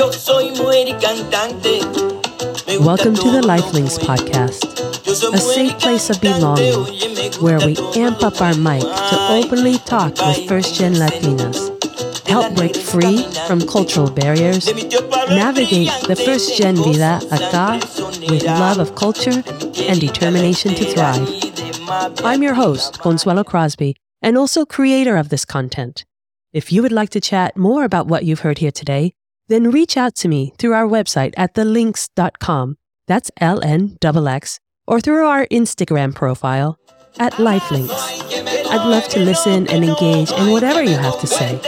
Welcome to the Lifelinks podcast, a safe place of belonging where we amp up our mic to openly talk with first gen Latinas, help break free from cultural barriers, navigate the first gen vida acá with love of culture and determination to thrive. I'm your host, Consuelo Crosby, and also creator of this content. If you would like to chat more about what you've heard here today, then reach out to me through our website at thelinks.com. That's L N X, or through our Instagram profile at Lifelinks. I'd love to listen and engage in whatever you have to say.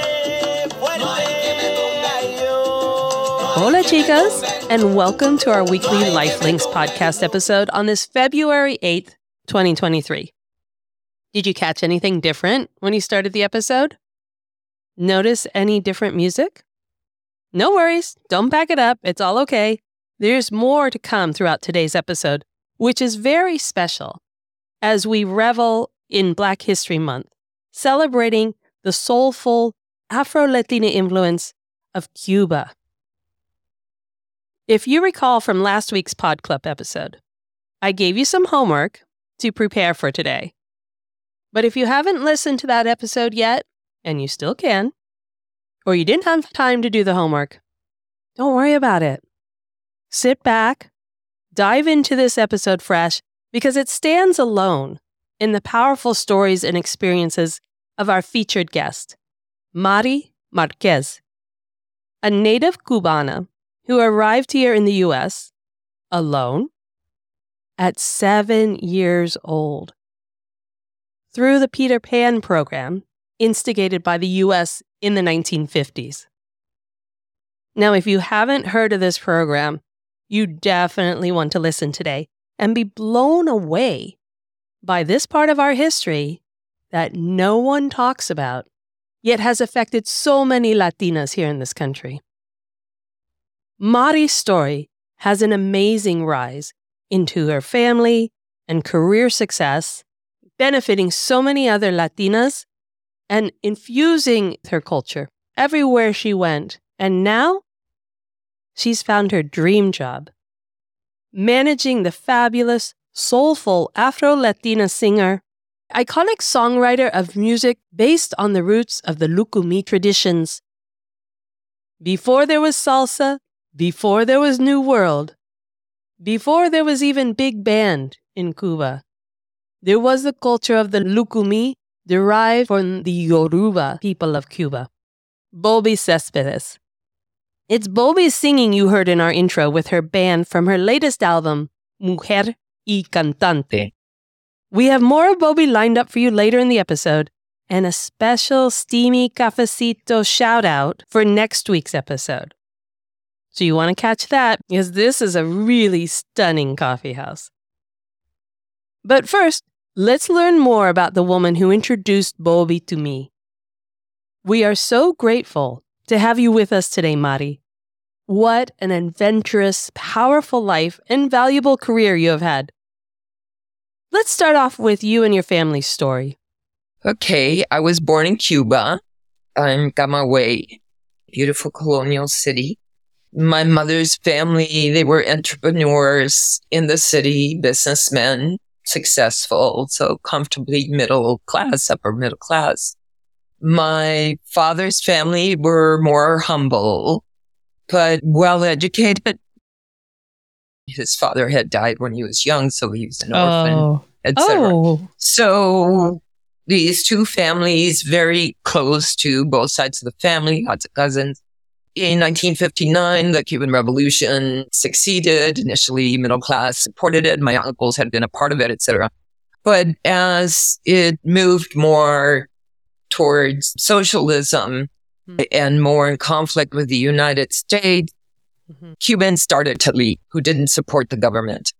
Hola, chicas, and welcome to our weekly Lifelinks podcast episode on this February 8th, 2023. Did you catch anything different when you started the episode? Notice any different music? No worries, don't back it up, it's all okay. There's more to come throughout today's episode, which is very special as we revel in Black History Month, celebrating the soulful Afro Latina influence of Cuba. If you recall from last week's Pod Club episode, I gave you some homework to prepare for today. But if you haven't listened to that episode yet, and you still can, or you didn't have time to do the homework, don't worry about it. Sit back, dive into this episode fresh, because it stands alone in the powerful stories and experiences of our featured guest, Mari Marquez, a native Cubana who arrived here in the US alone at seven years old through the Peter Pan program instigated by the US in the 1950s. Now, if you haven't heard of this program, you definitely want to listen today and be blown away by this part of our history that no one talks about, yet has affected so many Latinas here in this country. Mari's story has an amazing rise into her family and career success benefiting so many other Latinas and infusing her culture everywhere she went. And now she's found her dream job managing the fabulous, soulful Afro Latina singer, iconic songwriter of music based on the roots of the Lucumí traditions. Before there was salsa, before there was New World, before there was even big band in Cuba, there was the culture of the Lucumí derived from the Yoruba people of Cuba. Bobi Cespedes. It's Bobi's singing you heard in our intro with her band from her latest album, Mujer y Cantante. We have more of Bobi lined up for you later in the episode, and a special steamy cafecito shout out for next week's episode. So you want to catch that because this is a really stunning coffee house. But first, Let's learn more about the woman who introduced Bobi to me. We are so grateful to have you with us today, Mari. What an adventurous, powerful life and valuable career you have had. Let's start off with you and your family's story. Okay, I was born in Cuba. I'm Camagüey, beautiful colonial city. My mother's family, they were entrepreneurs in the city, businessmen successful, so comfortably middle class, upper middle class. My father's family were more humble, but well educated. His father had died when he was young, so he was an oh. orphan, oh. etc. Oh. So these two families very close to both sides of the family, lots of cousins. In 1959, the Cuban Revolution succeeded. Initially, middle class supported it. My uncles had been a part of it, etc. But as it moved more towards socialism mm-hmm. and more in conflict with the United States, mm-hmm. Cubans started to leave who didn't support the government.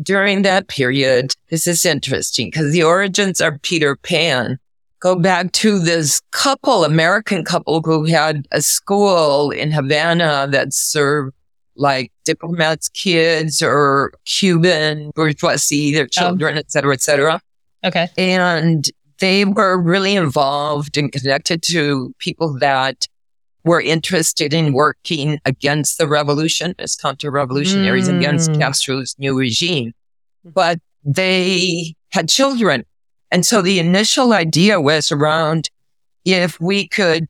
During that period, this is interesting because the origins are Peter Pan go back to this couple, American couple who had a school in Havana that served like diplomats' kids or Cuban bourgeoisie, their oh. children, oh. et cetera, et cetera. Okay. And they were really involved and connected to people that were interested in working against the revolution as counter-revolutionaries Mm. against Castro's new regime. But they had children. And so the initial idea was around if we could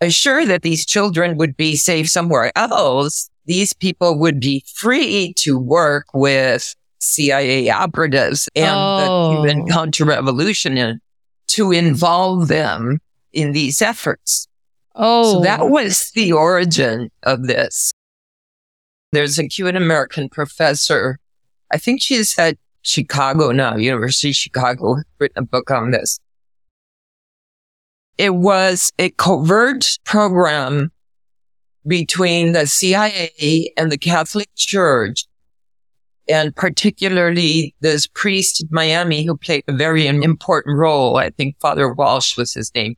assure that these children would be safe somewhere else, these people would be free to work with CIA operatives and Oh. the Cuban counter-revolution and to involve them in these efforts. Oh, So that was the origin of this. There's a Cuban American professor. I think she's at Chicago now, University of Chicago, written a book on this. It was a covert program between the CIA and the Catholic Church, and particularly this priest in Miami who played a very important role. I think Father Walsh was his name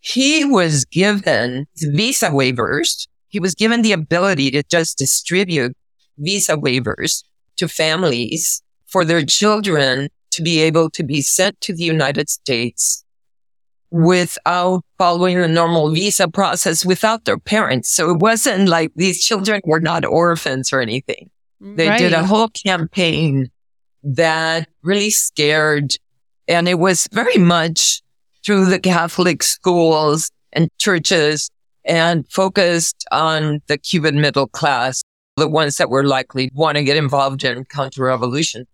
he was given visa waivers. He was given the ability to just distribute visa waivers to families for their children to be able to be sent to the United States without following the normal visa process without their parents. So it wasn't like these children were not orphans or anything. They did a whole campaign that really scared, and it was very much through the Catholic schools and churches and focused on the Cuban middle class, the ones that were likely to want to get involved in counter-revolution.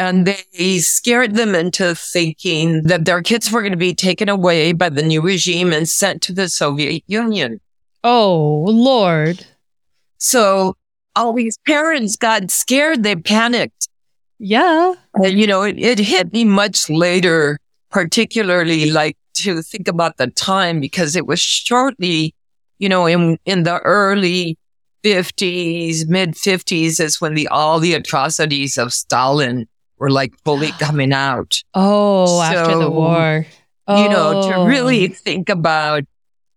And they scared them into thinking that their kids were going to be taken away by the new regime and sent to the Soviet Union. Oh, Lord. So all these parents got scared. They panicked. Yeah. And, you know, it, it hit me much later, particularly like to think about the time because it was shortly, you know, in, in the early 50s, mid 50s is when the, all the atrocities of Stalin were like fully coming out. Oh, after the So, war. You know, to Oh. really think about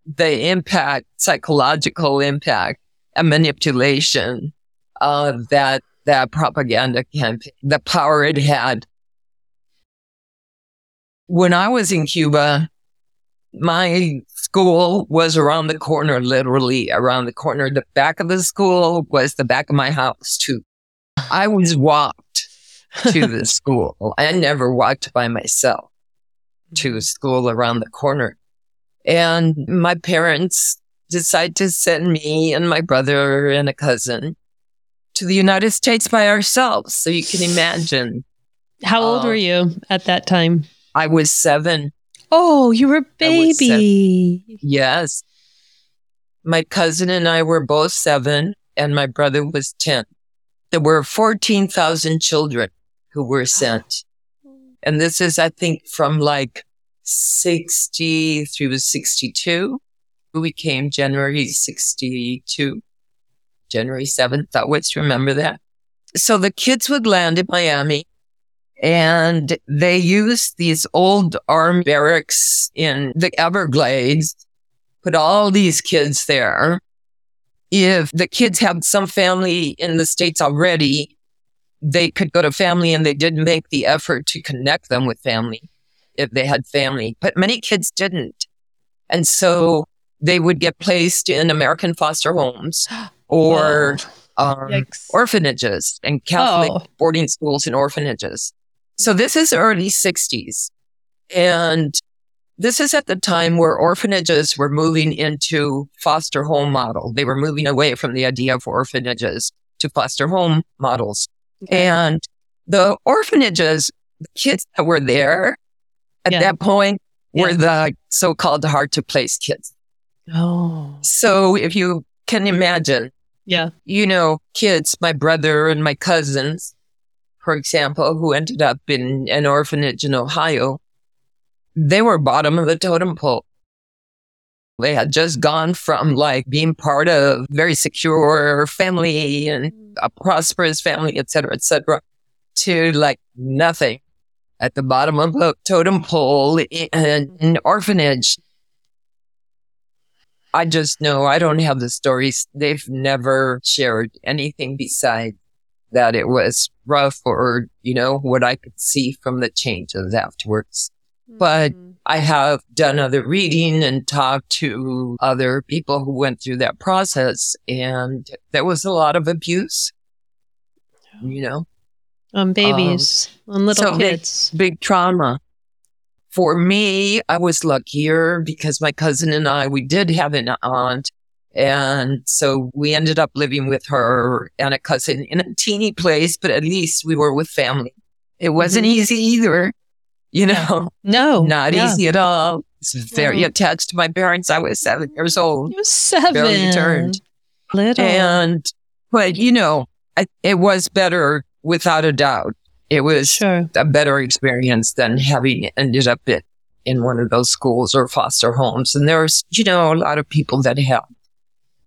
the impact, psychological impact and manipulation of that, that propaganda campaign, the power it had. When I was in Cuba, my school was around the corner, literally around the corner. The back of the school was the back of my house too. I was walked to the school. I never walked by myself to school around the corner. And my parents decided to send me and my brother and a cousin to the United States by ourselves. So you can imagine How old Uh, were you at that time? I was seven. Oh, you were a baby. Yes. My cousin and I were both seven and my brother was 10. There were 14,000 children who were sent. And this is, I think, from like 60 through 62. We came January 62, January 7th. I always remember that. So the kids would land in Miami and they used these old army barracks in the Everglades, put all these kids there. If the kids had some family in the States already, they could go to family and they didn't make the effort to connect them with family if they had family, but many kids didn't. And so they would get placed in American foster homes or um, orphanages and Catholic Oh. boarding schools and orphanages. So this is early 60s. And this is at the time where orphanages were moving into foster home model. They were moving away from the idea of orphanages to foster home models. Okay. And the orphanages, the kids that were there at Yeah. that point were Yeah. the so-called hard to place kids. Oh, So if you can imagine, yeah. you know, kids, my brother and my cousins, for example, who ended up in an orphanage in Ohio, they were bottom of the totem pole. They had just gone from like being part of very secure family and a prosperous family, et cetera, et cetera, to like nothing at the bottom of the totem pole in an orphanage. I just know I don't have the stories. They've never shared anything besides that it was rough or, you know, what I could see from the changes afterwards. But Mm. I have done other reading and talked to other people who went through that process and there was a lot of abuse, you know, on babies, on little so kids. big trauma. For me, I was luckier because my cousin and I, we did have an aunt. And so we ended up living with her and a cousin in a teeny place, but at least we were with family. It wasn't easy either, you know, No, not yeah. easy at all. I was very Mhm. attached to my parents. I was seven years old. You were seven. Barely turned. Little. And, but you know, I, it was better without a doubt. It was sure. a better experience than having ended up in, in one of those schools or foster homes. And there's, you know, a lot of people that have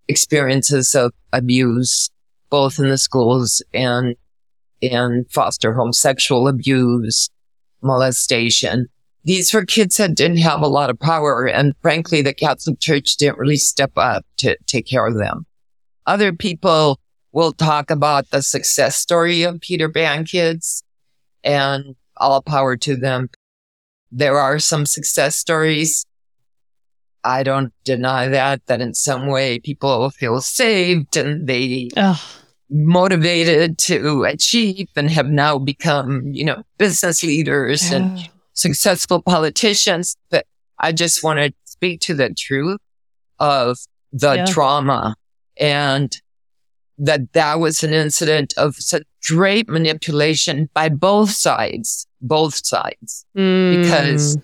experiences of abuse, both in the schools and in foster homes, sexual abuse, molestation. These were kids that didn't have a lot of power. And frankly, the Catholic Church didn't really step up to take care of them. Other people will talk about the success story of Peter Pan kids and all power to them. There are some success stories. I don't deny that, that in some way people feel saved and they Oh, motivated to achieve and have now become, you know, business leaders and successful politicians. But I just want to speak to the truth of the Yeah. trauma and that that was an incident of such great manipulation by both sides, both sides. Because Mm.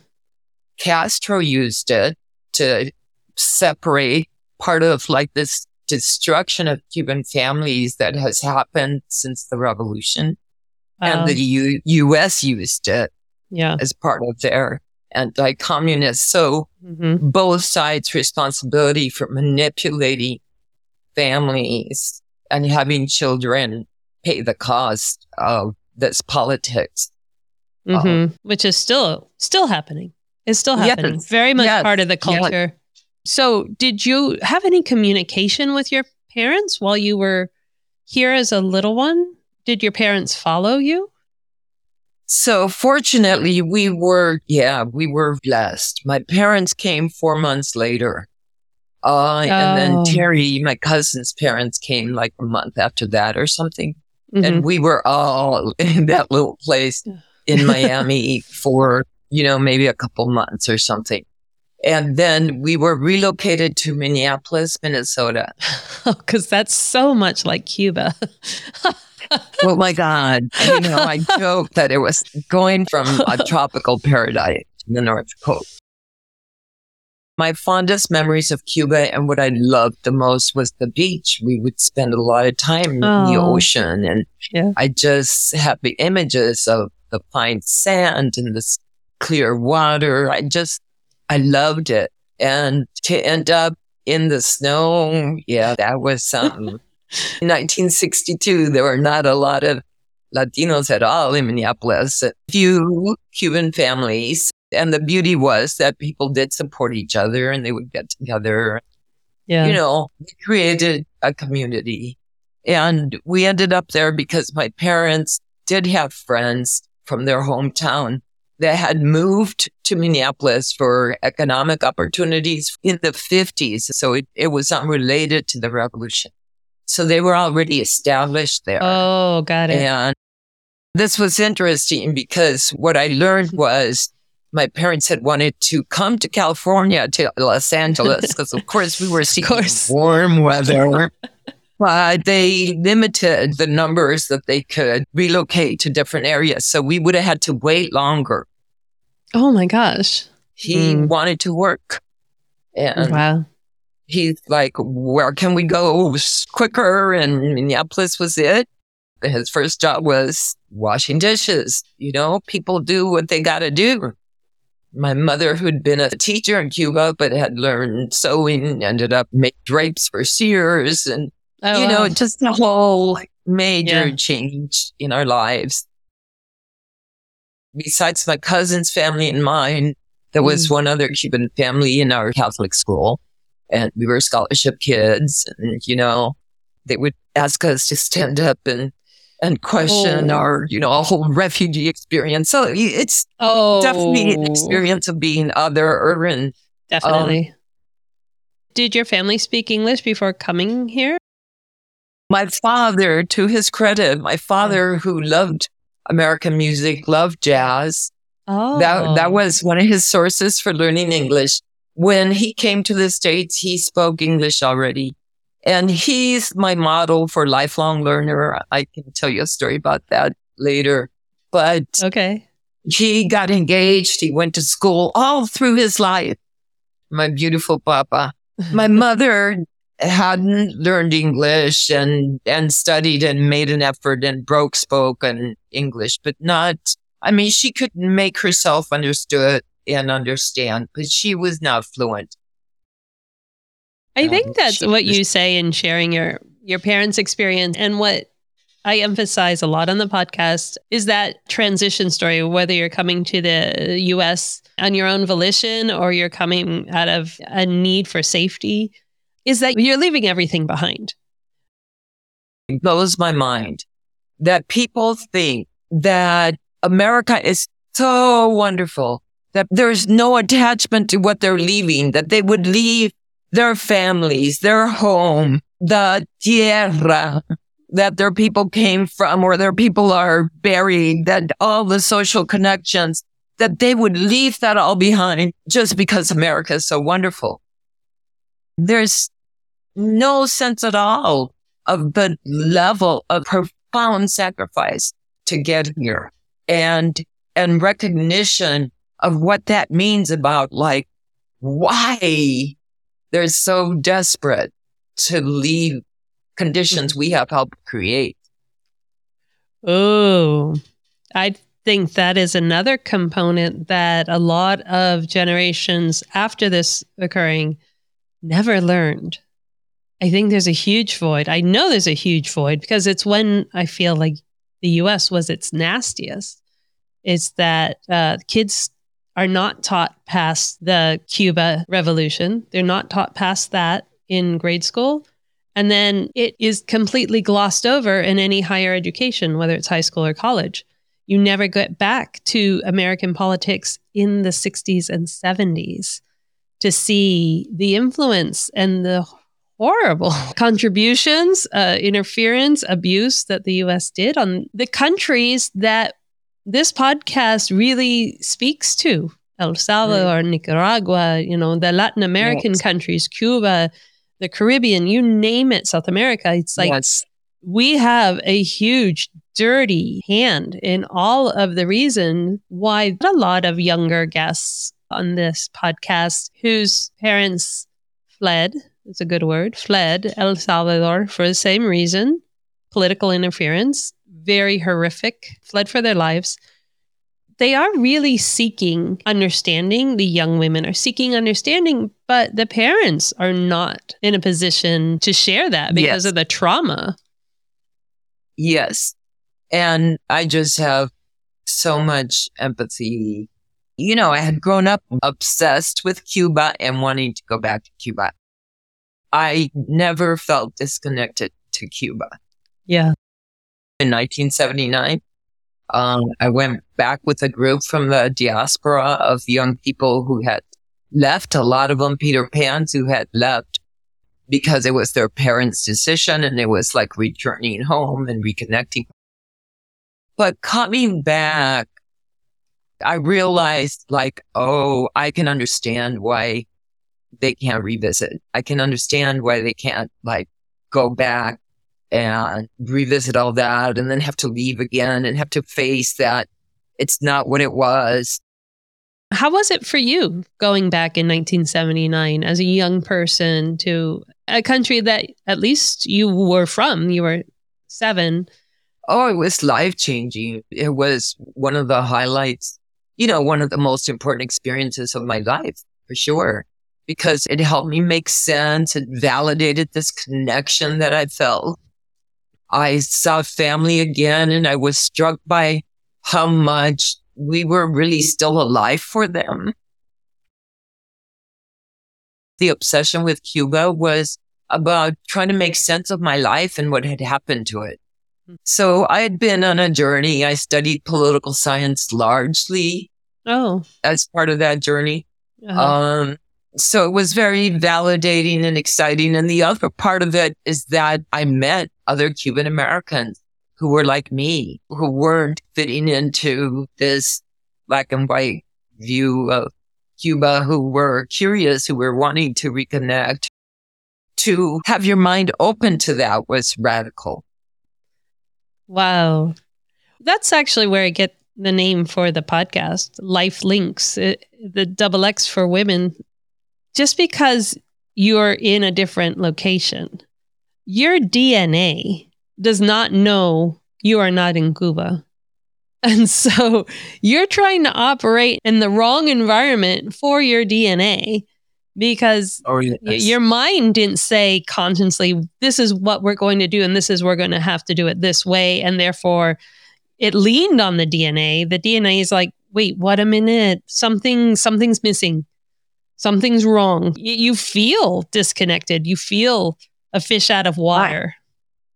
Castro used it to separate part of like this destruction of Cuban families that has happened since the revolution. Wow. And the U- U.S. used it yeah. as part of their anti-communist. So hmm both sides responsibility for manipulating families and having children pay the cost of this politics. hmm Which is still still happening. It's still Yes. happening. Very much Yes. part of the Yes. So, did you have any communication with your parents while you were here as a little one? Did your parents follow you? So fortunately, we were, yeah, we were blessed. My parents came four months later. Uh, and then Oh. Terry, my cousin's parents came like a month after that or something. Mhm. And we were all in that little place in Miami for, you know, maybe a couple months or something. And then we were relocated to Minneapolis, Minnesota. Oh, because that's so much like Cuba. Oh my God. You know, I joke that it was going from a tropical paradise to the North Pole. My fondest memories of Cuba and what I loved the most was the beach. We would spend a lot of time in the Oh. ocean and Yeah. I just have the images of the fine sand and the clear water. I just, I loved it. And to end up in the snow, yeah, that was something. In 1962, there were not a lot of Latinos at all in Minneapolis, a few Cuban families. And the beauty was that people did support each other and they would get together. yeah. You know, we created a community. And we ended up there because my parents did have friends from their hometown that had moved to Minneapolis for economic opportunities in the 50s. So it, it was unrelated to the revolution. So they were already established there. oh, got it. And this was interesting because what I learned mm-hmm. was my parents had wanted to come to California, to Los Angeles, because of course we were seeking warm weather. But they limited the numbers that they could relocate to different areas. So we would have had to wait longer. Oh my gosh. He Mm. wanted to work. And wow. he's like, where can we go quicker? And Minneapolis was it. His first job was washing dishes. You know, people do what they got to do. My mother, who'd been a teacher in Cuba, but had learned sewing, ended up making drapes for Sears and, Oh, you wow. know, just a whole major Yeah. change in our lives. Besides my cousin's family and mine, there was Mm. one other Cuban family in our Catholic school and we were scholarship kids and, you know, they would ask us to stand up and, and question Oh. our, you know, a whole refugee experience. So it's Oh, definitely an experience of being other and Definitely. Did your family speak English before coming here? my father, to his credit, my father who loved American music, loved jazz. Oh, That that oh. was one of his sources for learning English. When he came to the States, he spoke English already. And he's my model for lifelong learner. I can tell you a story about that later. But okay. he got engaged. He went to school all through his life. My beautiful papa. My mother hadn't learned English and, and studied and made an effort and broke spoken English, but not, I mean, she could make herself understood and understand, but she was not fluent. I Um, think that's what was- you say in sharing your your parents' experience and what I emphasize a lot on the podcast is that transition story whether you're coming to the US on your own volition or you're coming out of a need for safety is that you're leaving everything behind. It blows my mind that people think that America is so wonderful that there's no attachment to what they're leaving, that they would leave their families, their home, the tierra that their people came from, where their people are buried, that all the social connections, that they would leave that all behind just because America is so wonderful. There's no sense at all of the level of profound sacrifice to get here and, and recognition of what that means about like why they're so desperate to leave conditions we have helped create. Oh, I think that is another component that a lot of generations after this occurring never learned. I think there's a huge void. I know there's a huge void because it's when I feel like the US was its nastiest. It's that uh, kids are not taught past the Cuba Revolution, they're not taught past that in grade school. And then it is completely glossed over in any higher education, whether it's high school or college. You never get back to American politics in the 60s and 70s to see the influence and the horrible contributions, uh, interference, abuse that the US did on the countries that this podcast really speaks to El Salvador, Nicaragua, you know, the Latin American Yes. countries, Cuba, the Caribbean, you name it, South America. It's like yes. we have a huge dirty hand in all of the reason why a lot of younger guests on this podcast whose parents fled, it's a good word, fled El Salvador for the same reason, political interference, very horrific, fled for their lives. They are really seeking understanding. The young women are seeking understanding, but the parents are not in a position to share that because Yes. of the trauma. Yes. And I just have so much empathy. You know, I had grown up obsessed with Cuba and wanting to go back to Cuba. I never felt disconnected to Cuba. Yeah. In 1979, um, I went back with a group from the diaspora of young people who had left, a lot of them Peter Pans who had left because it was their parents' decision and it was like returning home and reconnecting. But coming back, I realized like, oh, I can understand why they can't revisit. I can understand why they can't like go back and revisit all that and then have to leave again and have to face that it's not what it was. How was it for you going back in 1979 as a young person to a country that at least you were from? You were seven. Oh, it was life changing. It was one of the highlights, you know, one of the most important experiences of my life for sure, because it helped me make sense. It validated this connection that I felt. I saw family again and I was struck by how much we were really still alive for them. The obsession with Cuba was about trying to make sense of my life and what had happened to it So I had been on a journey. I studied political science largely Oh. as part of that journey. uh-huh. Um, so it was very validating and exciting. And the other part of it is that I met other Cuban Americans who were like me, who weren't fitting into this black and white view of Cuba, who were curious, who were wanting to reconnect. To have your mind open to that was radical. Wow. That's actually where I get the name for the podcast, Life Links, it, the double X for women. Just because you're in a different location, your DNA does not know you are not in Cuba. And so you're trying to operate in the wrong environment for your DNA because oh, Or Y- Your mind didn't say consciously, this is what we're going to do, and this is we're going to have to do it this way. And therefore, it leaned on the DNA. The DNA is like, wait, what a minute. Something, something's missing. Something's wrong. Y- you feel disconnected. You feel a fish out of water.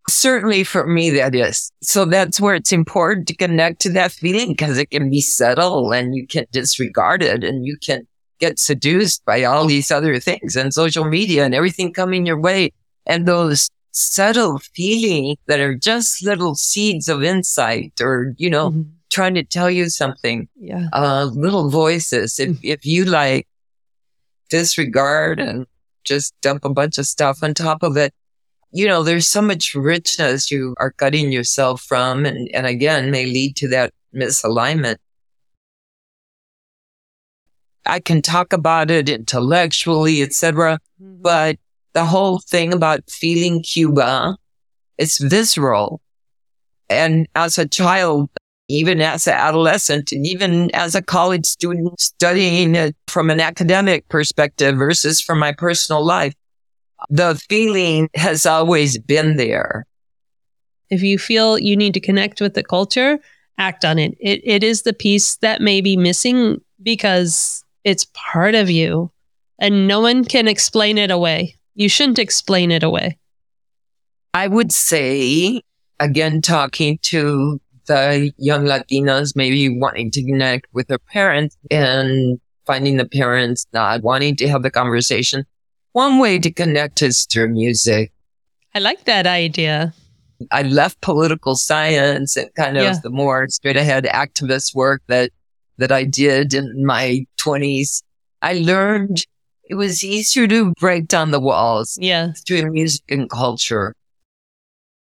Certainly for me, that is. So that's where it's important to connect to that feeling because it can be subtle and you can disregard it and you can get seduced by all these other things and social media and everything coming your way. And those subtle feelings that are just little seeds of insight or, you know, Mhm. trying to tell you something, Yeah. uh, little voices. If, if you like disregard and just dump a bunch of stuff on top of it, you know, there's so much richness you are cutting yourself from and, and again may lead to that misalignment. I can talk about it intellectually, etc. Mm-hmm. But the whole thing about feeling Cuba is visceral. And as a child, even as an adolescent, and even as a college student studying it from an academic perspective versus from my personal life, the feeling has always been there. If you feel you need to connect with the culture, act on it. It it is the piece that may be missing because it's part of you and no one can explain it away. You shouldn't explain it away. I would say, again, talking to the young Latinas, maybe wanting to connect with their parents and finding the parents not wanting to have the conversation. One way to connect is through music. I like that idea. I left political science and kind of Yeah. the more straight ahead activist work that, that I did in my twenties. I learned it was easier to break down the walls Yeah. through music and culture.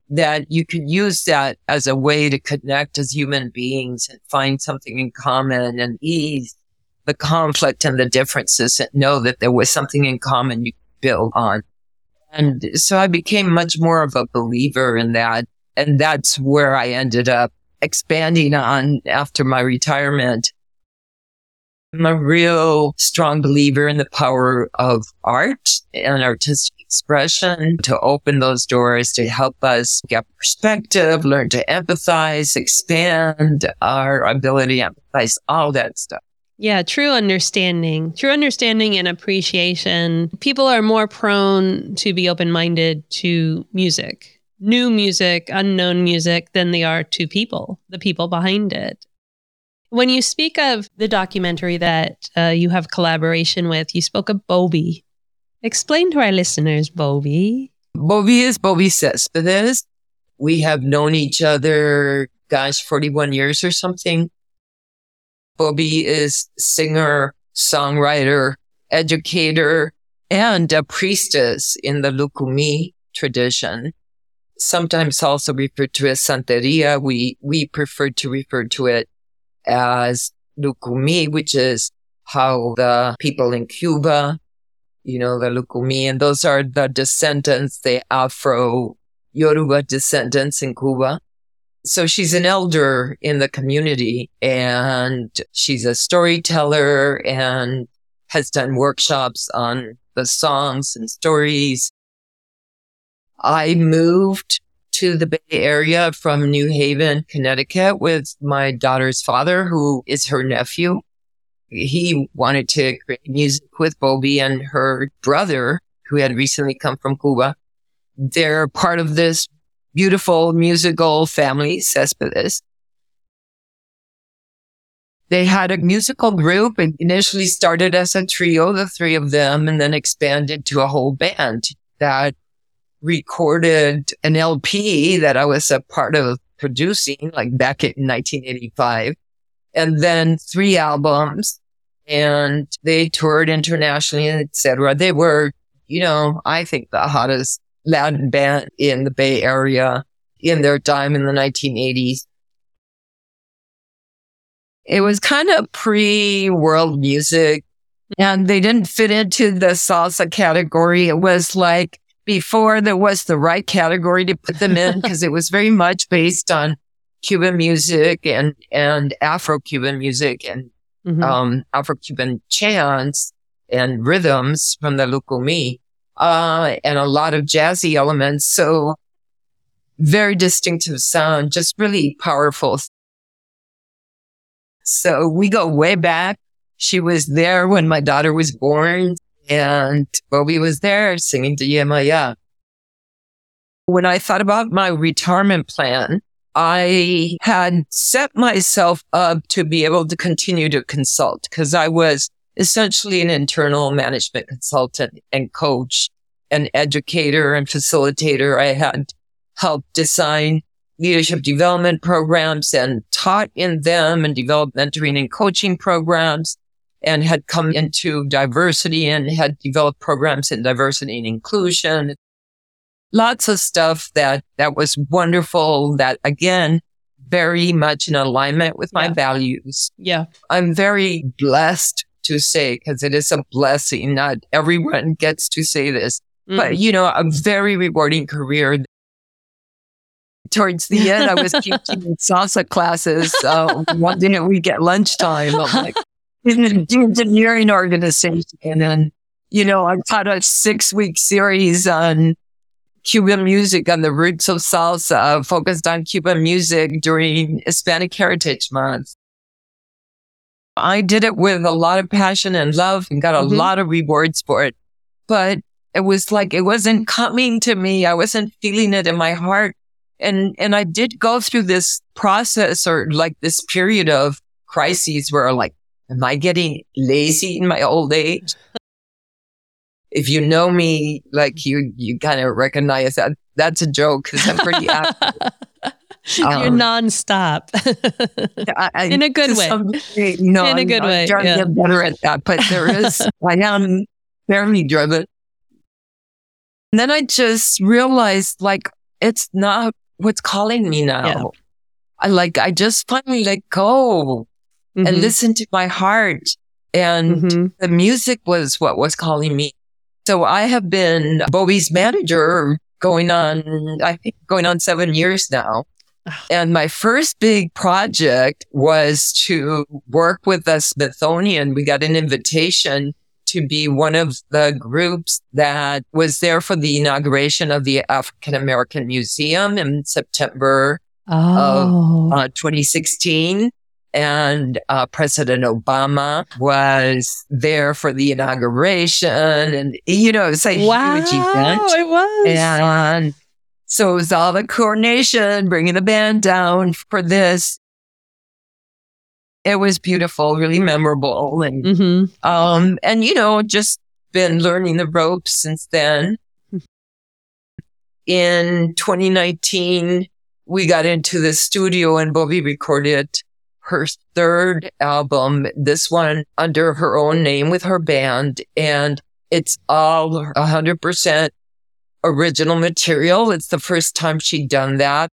That you could use that as a way to connect as human beings and find something in common and ease the conflict and the differences and know that there was something in common you could build on. And so I became much more of a believer in that. And that's where I ended up expanding on after my retirement. I'm a real strong believer in the power of art and artistic expression to open those doors to help us get perspective, learn to empathize, expand our ability to empathize, all that stuff. Yeah, true understanding, true understanding and appreciation. People are more prone to be open minded to music, new music, unknown music, than they are to people, the people behind it. When you speak of the documentary that uh, you have collaboration with, you spoke of Bobi. Explain to our listeners, Bobi. Bobi is Bobi Cespedes. We have known each other, gosh, 41 years or something. Bobi is singer, songwriter, educator, and a priestess in the Lukumi tradition. Sometimes also referred to as Santeria. We, we prefer to refer to it as Lukumi, which is how the people in Cuba, you know, the Lukumi, and those are the descendants, the Afro Yoruba descendants in Cuba. So she's an elder in the community and she's a storyteller and has done workshops on the songs and stories. I moved to the Bay Area from New Haven, Connecticut with my daughter's father, who is her nephew. He wanted to create music with Bobi and her brother, who had recently come from Cuba. They're part of this beautiful musical family, Céspedes. They had a musical group and initially started as a trio, the three of them, and then expanded to a whole band that recorded an LP that I was a part of producing, like back in 1985, and then three albums. And they toured internationally, etc. They were, you know, I think the hottest Latin band in the Bay Area in their time in the 1980s. It was kind of pre world music and they didn't fit into the salsa category. It was like before there was the right category to put them in because it was very much based on Cuban music and, and Afro-Cuban music and, mm-hmm. um, Afro-Cuban chants and rhythms from the Lucumí, uh, and a lot of jazzy elements. So very distinctive sound, just really powerful. So we go way back. She was there when my daughter was born and Bobi was there singing to Yemaya. When I thought about my retirement plan, I had set myself up to be able to continue to consult because I was essentially an internal management consultant and coach and educator and facilitator. I had helped design leadership development programs and taught in them and developed mentoring and coaching programs and had come into diversity and had developed programs in diversity and inclusion. Lots of stuff that, that was wonderful that again, very much in alignment with my yeah. values. Yeah. I'm very blessed to say, because it is a blessing. Not everyone gets to say this, mm-hmm. but you know, a very rewarding career. Towards the end, I was teaching salsa classes. Uh, one day we get lunchtime. I'm like, in an engineering organization. And then, you know, I taught a six week series on Cuban music on the roots of salsa, focused on Cuban music during Hispanic Heritage Month. I did it with a lot of passion and love and got a mm-hmm. lot of rewards for it. But it was like, it wasn't coming to me. I wasn't feeling it in my heart. And, and I did go through this process or like this period of crises where like, Am I getting lazy in my old age? if you know me, like you, you kind of recognize that that's a joke because I'm pretty active. You're um, nonstop I, I, in a good way. Degree, know, in I'm, a good I'm way. Trying yeah. to get better at that, but there is. I am fairly driven. And then I just realized, like, it's not what's calling me now. Yeah. I like. I just finally let go mm-hmm. and listen to my heart. And mm-hmm. the music was what was calling me. So I have been Bobi's manager going on, I think going on seven years now. And my first big project was to work with the Smithsonian. We got an invitation to be one of the groups that was there for the inauguration of the African American Museum in September oh. of uh, 2016 and uh, President Obama was there for the inauguration, and you know, it's a wow, huge event. It was, and so it was all the coordination, bringing the band down for this. It was beautiful, really memorable, and mm-hmm. um, and you know, just been learning the ropes since then. In 2019, we got into the studio and Bobi recorded her third album, this one under her own name with her band. And it's all 100% original material. It's the first time she'd done that.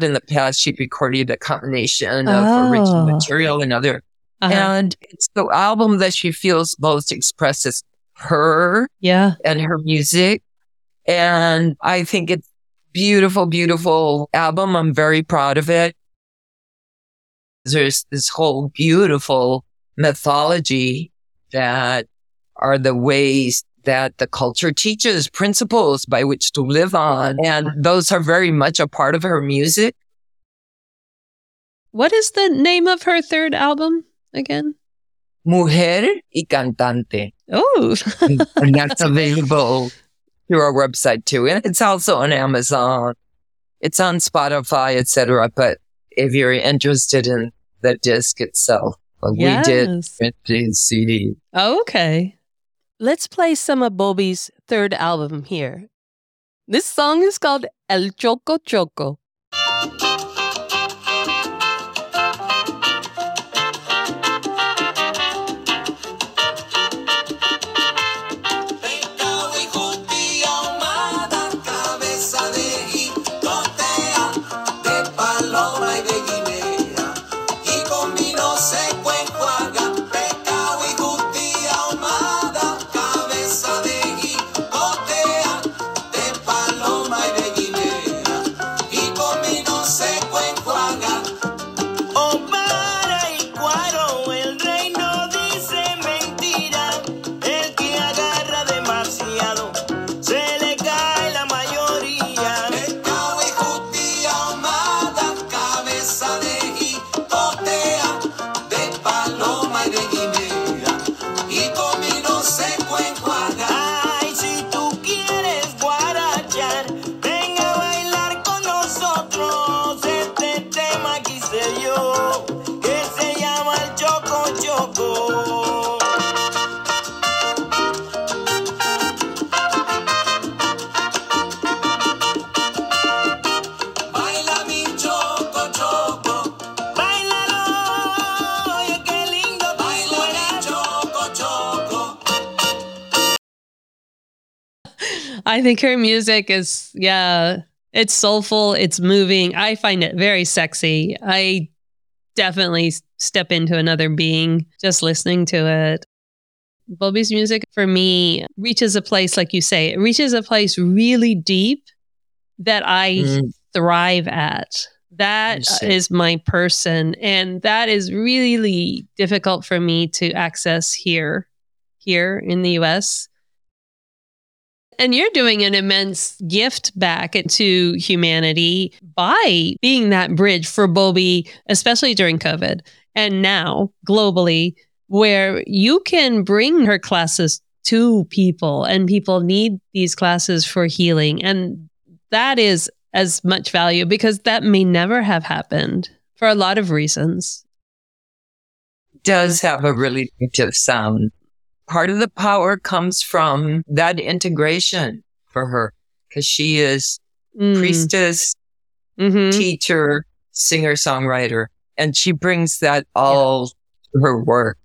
In the past, she'd recorded a combination of oh. original material and other. Uh-huh. And it's the album that she feels most expresses her yeah. and her music. And I think it's beautiful, beautiful album. I'm very proud of it there's this whole beautiful mythology that are the ways that the culture teaches principles by which to live on. And those are very much a part of her music. What is the name of her third album again? Mujer y Cantante. Oh, and that's available through our website too. And it's also on Amazon. It's on Spotify, etc. But if you're interested in the disc itself, like Yes. we did print the CD. Oh, okay. Let's play some of Bobi's third album here. This song is called El Choco Choco. I think her music is, yeah, it's soulful, it's moving. I find it very sexy. I definitely step into another being just listening to it. Bobi's music for me reaches a place, like you say, it reaches a place really deep that I Mm. thrive at. That is my person. And that is really difficult for me to access here, here in the US. And you're doing an immense gift back to humanity by being that bridge for Bobi, especially during COVID and now globally, where you can bring her classes to people and people need these classes for healing. And that is as much value because that may never have happened for a lot of reasons. does have a really distinctive sound. Part of the power comes from that integration for her because she is Mm. priestess, Mhm. teacher, singer, songwriter, and she brings that all to her work.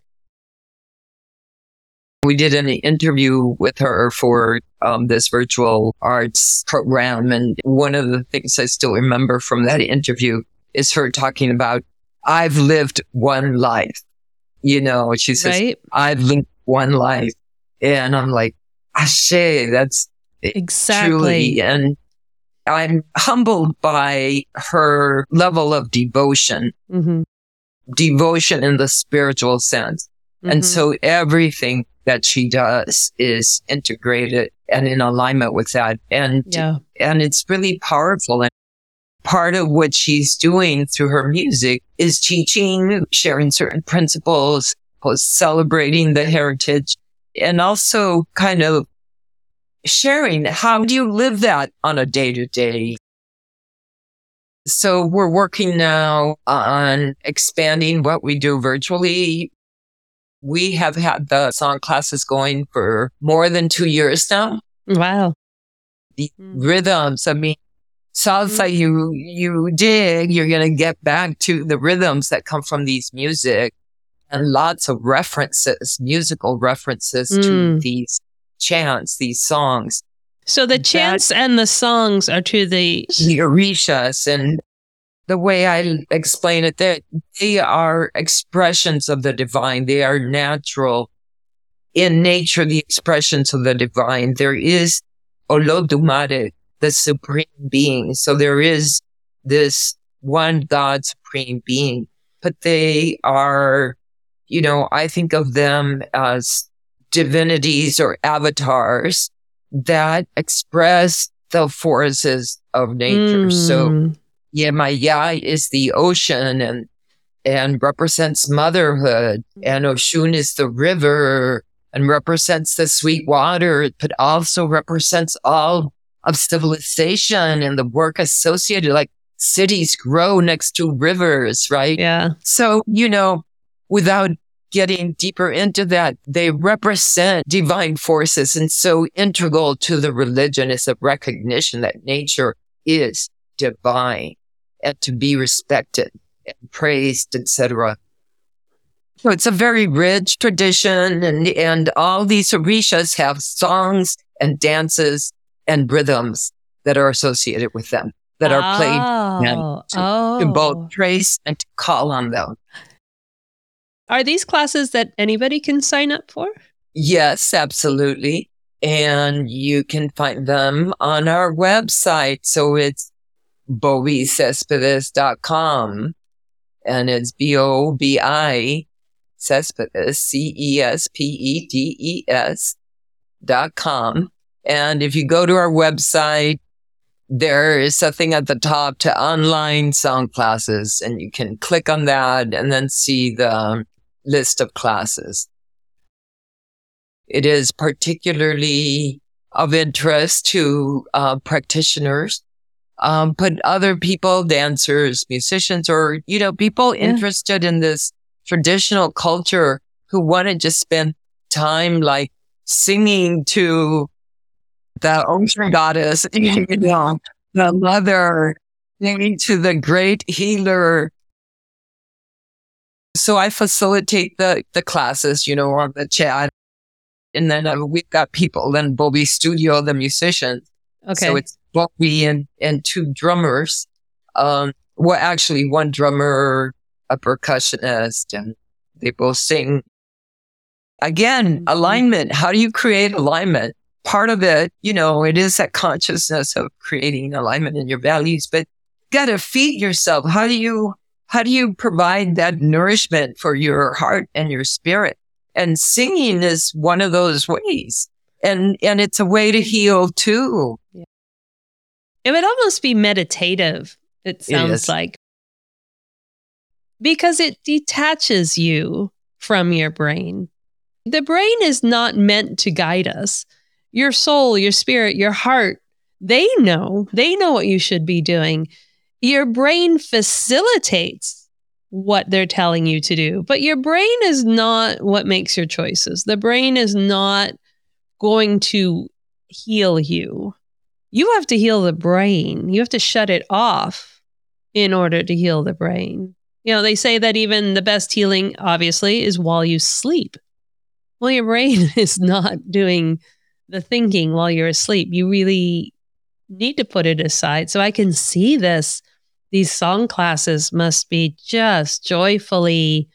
We did an interview with her for um, this virtual arts program. And one of the things I still remember from that interview is her talking about, I've lived one life. You know, she says, Right? I've lived one life. And I'm like, Ashe, that's Exactly. truly. And I'm humbled by her level of devotion, Mhm. devotion in the spiritual sense. And Mhm. so everything that she does is integrated and in alignment with that. And, yeah. and it's really powerful. And part of what she's doing through her music is teaching, sharing certain principles, celebrating the heritage and also kind of sharing how do you live that on a day to day so we're working now on expanding what we do virtually. We have had the song classes going for more than two years now. Wow. The Mm. rhythms, I mean, salsa you, you dig, you're going to get back to the rhythms that come from these music and lots of references, musical references to Mm. these chants, these songs. So the That- chants and the songs are to the the Orishas and the way I explain it, that they are expressions of the divine. They are natural in nature, the expressions of the divine. There is Olodumare, the supreme being. So there is this one God supreme being, but they are, you know, I think of them as divinities or avatars that express the forces of nature. So Mm. Yemaya is the ocean and and represents motherhood, and Oshun is the river, and represents the sweet water, but also represents all of civilization and the work associated, like cities grow next to rivers, right? Yeah. So, you know, without getting deeper into that, they represent divine forces. And so integral to the religion is a recognition that nature is divine and to be respected and praised, etc. So it's a very rich tradition and, and all these orishas have songs and dances and rhythms that are associated with them that are played and Oh. to, oh. to both oh. trace and to call on them. Are these classes that anybody can sign up for? Yes, absolutely. And you can find them on our website. So it's bobicespedes.com and it's B-O-B-I Cespedes, C-E-S-P-E-D-E-S dot com. And if you go to our website, there is something at the top to online song classes and you can click on that and then see the list of classes. It is particularly of interest to uh, practitioners, um, but other people, dancers, musicians, or, you know, people Yeah. interested in this traditional culture who want to just spend time like singing to the ocean goddess, you know, the mother, singing to the great healer. So I facilitate the, the classes, you know, on the chat. And then uh, we've got people in Bobi Studio, the musicians. Okay. So it's Bobi and, and two drummers. Um, well, actually one drummer, a percussionist, and they both sing. Again, Mhm. alignment. How do you create alignment? Part of it, you know, it is that consciousness of creating alignment in your values, but you gotta feed yourself. How do you, how do you provide that nourishment for your heart and your spirit? And singing is one of those ways. And, and it's a way to heal too. Yeah. It would almost be meditative, it sounds is. like. Because it detaches you from your brain. The brain is not meant to guide us. Your soul, your spirit, your heart, they know. They know what you should be doing. Your brain facilitates what they're telling you to do, but your brain is not what makes your choices. The brain is not going to heal you you have to heal the brain. You have to shut it off in order to heal the brain. You know, they say that even the best healing, obviously, is while you sleep. Well, your brain is not doing the thinking while you're asleep. You really need to put it aside. So I can see this. These song classes must be just joyfully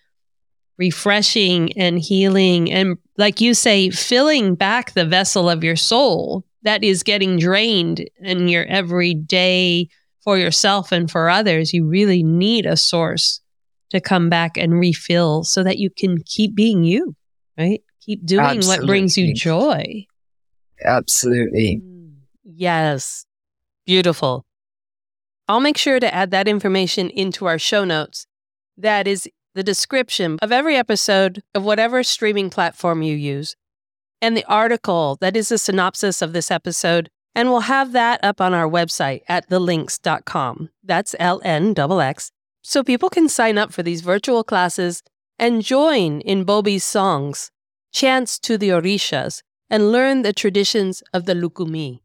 refreshing and healing. And like you say, filling back the vessel of your soul that is getting drained in your everyday for yourself and for others. You really need a source to come back and refill so that you can keep being you, right? Keep doing what brings you joy. Absolutely. Yes. Beautiful. I'll make sure to add that information into our show notes. That is the description of every episode of whatever streaming platform you use, and the article that is a synopsis of this episode. And we'll have that up on our website at thelinks.com. That's L N X. So people can sign up for these virtual classes and join in Bobi's songs, chants to the Orishas, and learn the traditions of the Lukumi.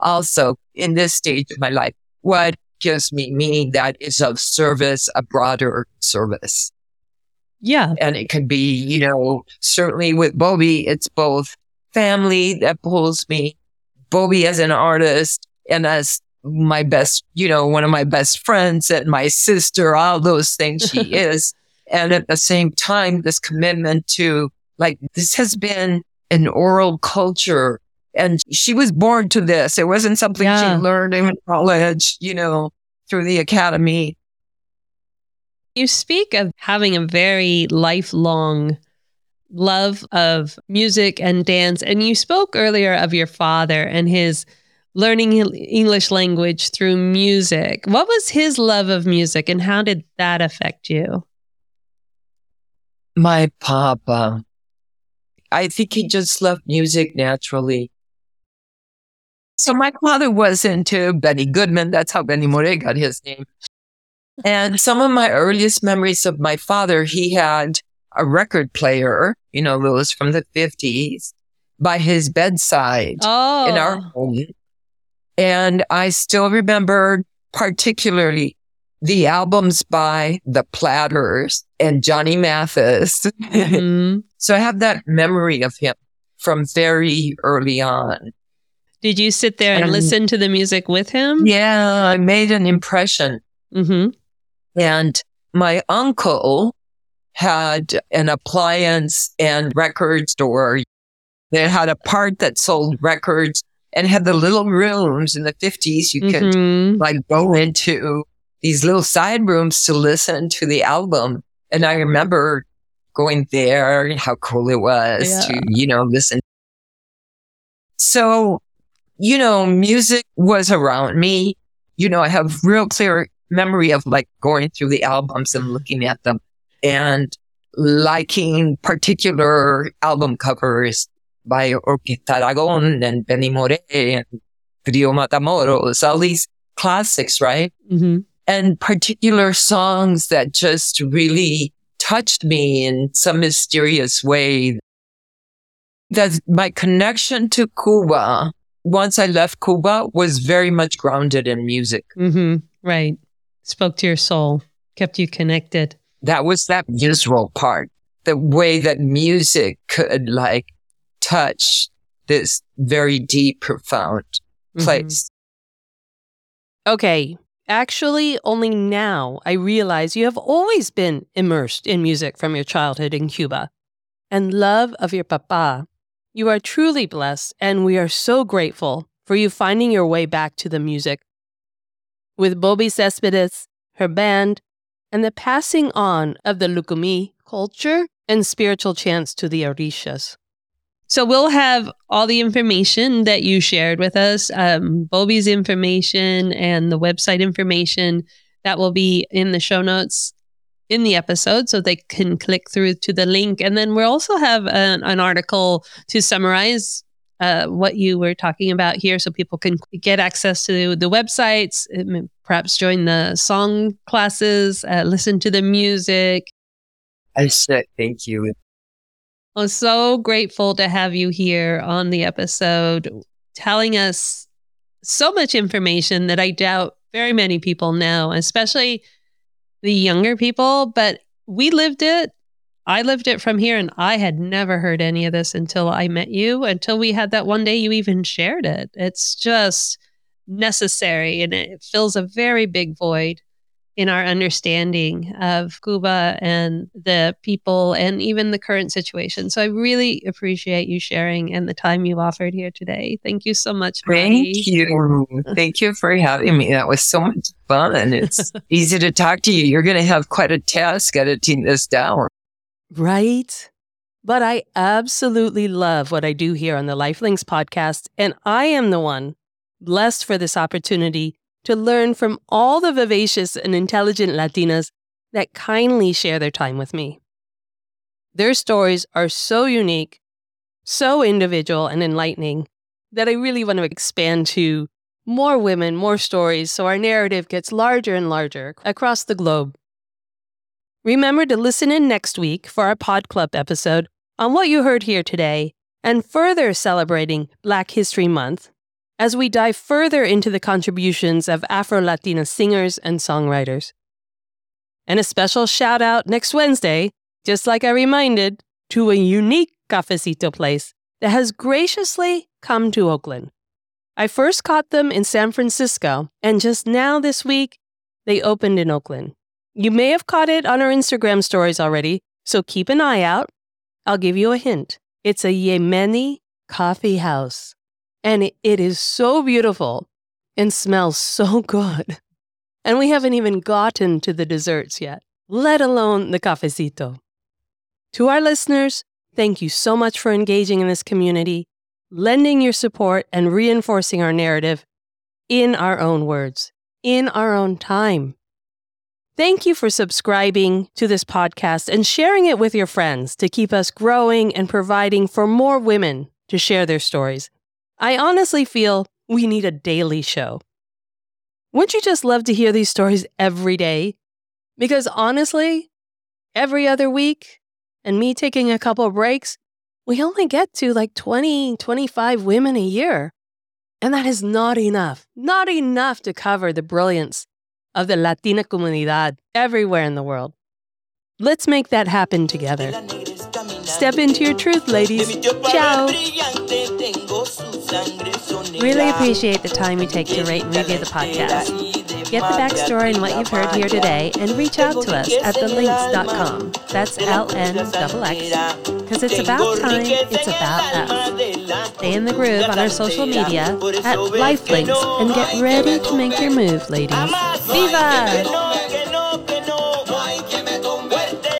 Also, in this stage of my life, what gives me meaning that is of service, a broader service. Yeah. And it can be, you know, certainly with Bobi, it's both family that pulls me, Bobi as an artist and as my best, you know, one of my best friends and my sister, all those things she is. And at the same time, this commitment to like, this has been an oral culture and she was born to this. It wasn't something Yeah. she learned in college, you know, through the academy. You speak of having a very lifelong love of music and dance. And you spoke earlier of your father and his learning English language through music. What was his love of music and how did that affect you? My papa I think he just loved music naturally. So my father was into Benny Goodman. That's how Benny Moré got his name. And some of my earliest memories of my father, he had a record player, you know, those from the 50s by his bedside Oh. in our home. And I still remember particularly the albums by the Platters and Johnny Mathis. Mhm. so I have that memory of him from very early on. Did you sit there and Um, listen to the music with him? Yeah, I made an impression. hmm And my uncle had an appliance and record store. They had a part that sold records and had the little rooms in the 50s you could Mhm. like go into these little side rooms to listen to the album. And I remember going there and how cool it was Yeah. to, you know, listen. So, you know, music was around me. You know, I have real clear memory of like going through the albums and looking at them and liking particular album covers by Orquesta Aragon and Benny Moré and Trio Matamoros, all these classics, right? hmm And particular songs that just really touched me in some mysterious way. That my connection to Cuba, once I left Cuba, was very much grounded in music. Mm-hmm. Right. Spoke to your soul, kept you connected. That was that visceral part. The way that music could like touch this very deep, profound Mhm. place. Okay. Actually, only now I realize you have always been immersed in music from your childhood in Cuba and love of your papa. You are truly blessed, and we are so grateful for you finding your way back to the music. With Bobi Cespedes, her band, and the passing on of the Lucumí culture and spiritual chants to the Orishas. So we'll have all the information that you shared with us, um, Bobi's information and the website information that will be in the show notes in the episode so they can click through to the link. And then we'll also have an, an article to summarize uh, what you were talking about here so people can get access to the websites, um, perhaps join the song classes, uh, listen to the music, I said, thank you. I'm so grateful to have you here on the episode, telling us so much information that I doubt very many people know, especially the younger people. But we lived it. I lived it from here, and I had never heard any of this until I met you, until we had that one day you even shared it. It's just necessary, and it fills a very big void in our understanding of Cuba and the people and even the current situation. So I really appreciate you sharing and the time you've offered here today. Thank you so much, Maddie. Thank you. Thank you for having me. That was so much fun. It's easy to talk to you. You're going to have quite a task editing this down. Right? But I absolutely love what I do here on the Lifelinks podcast, and I am the one blessed for this opportunity to learn from all the vivacious and intelligent Latinas that kindly share their time with me. Their stories are so unique, so individual and enlightening that I really want to expand to more women, more stories, so our narrative gets larger and larger across the globe. Remember to listen in next week for our Pod Club episode on what you heard here today and further celebrating Black History Month as we dive further into the contributions of Afro Latina singers and songwriters. And a special shout out next Wednesday, just like I reminded, to a unique cafecito place that has graciously come to Oakland. I first caught them in San Francisco, and just now this week, they opened in Oakland. You may have caught it on our Instagram stories already, so keep an eye out. I'll give you a hint. It's a Yemeni coffee house, and it, is so beautiful and smells so good. And we haven't even gotten to the desserts yet, let alone the cafecito. To our listeners, thank you so much for engaging in this community, lending your support, and reinforcing our narrative in our own words, in our own time. Thank you for subscribing to this podcast and sharing it with your friends to keep us growing and providing for more women to share their stories. I honestly feel we need a daily show. Wouldn't you just love to hear these stories every day? Because honestly, every other week, and me taking a couple breaks, we only get to like 20, 25 women a year. And that is not enough, not enough to cover the brilliance of the Latina comunidad everywhere in the world. Let's make that happen together. Step into your truth, ladies. Ciao. Really appreciate the time you take to rate and review the podcast. Get the backstory and what you've heard here today and reach out to us at thelinks.com. That's L N double X. Because it's about time, it's about us. Stay in the groove on our social media at Lifelinks and get ready to make your move, ladies. Viva!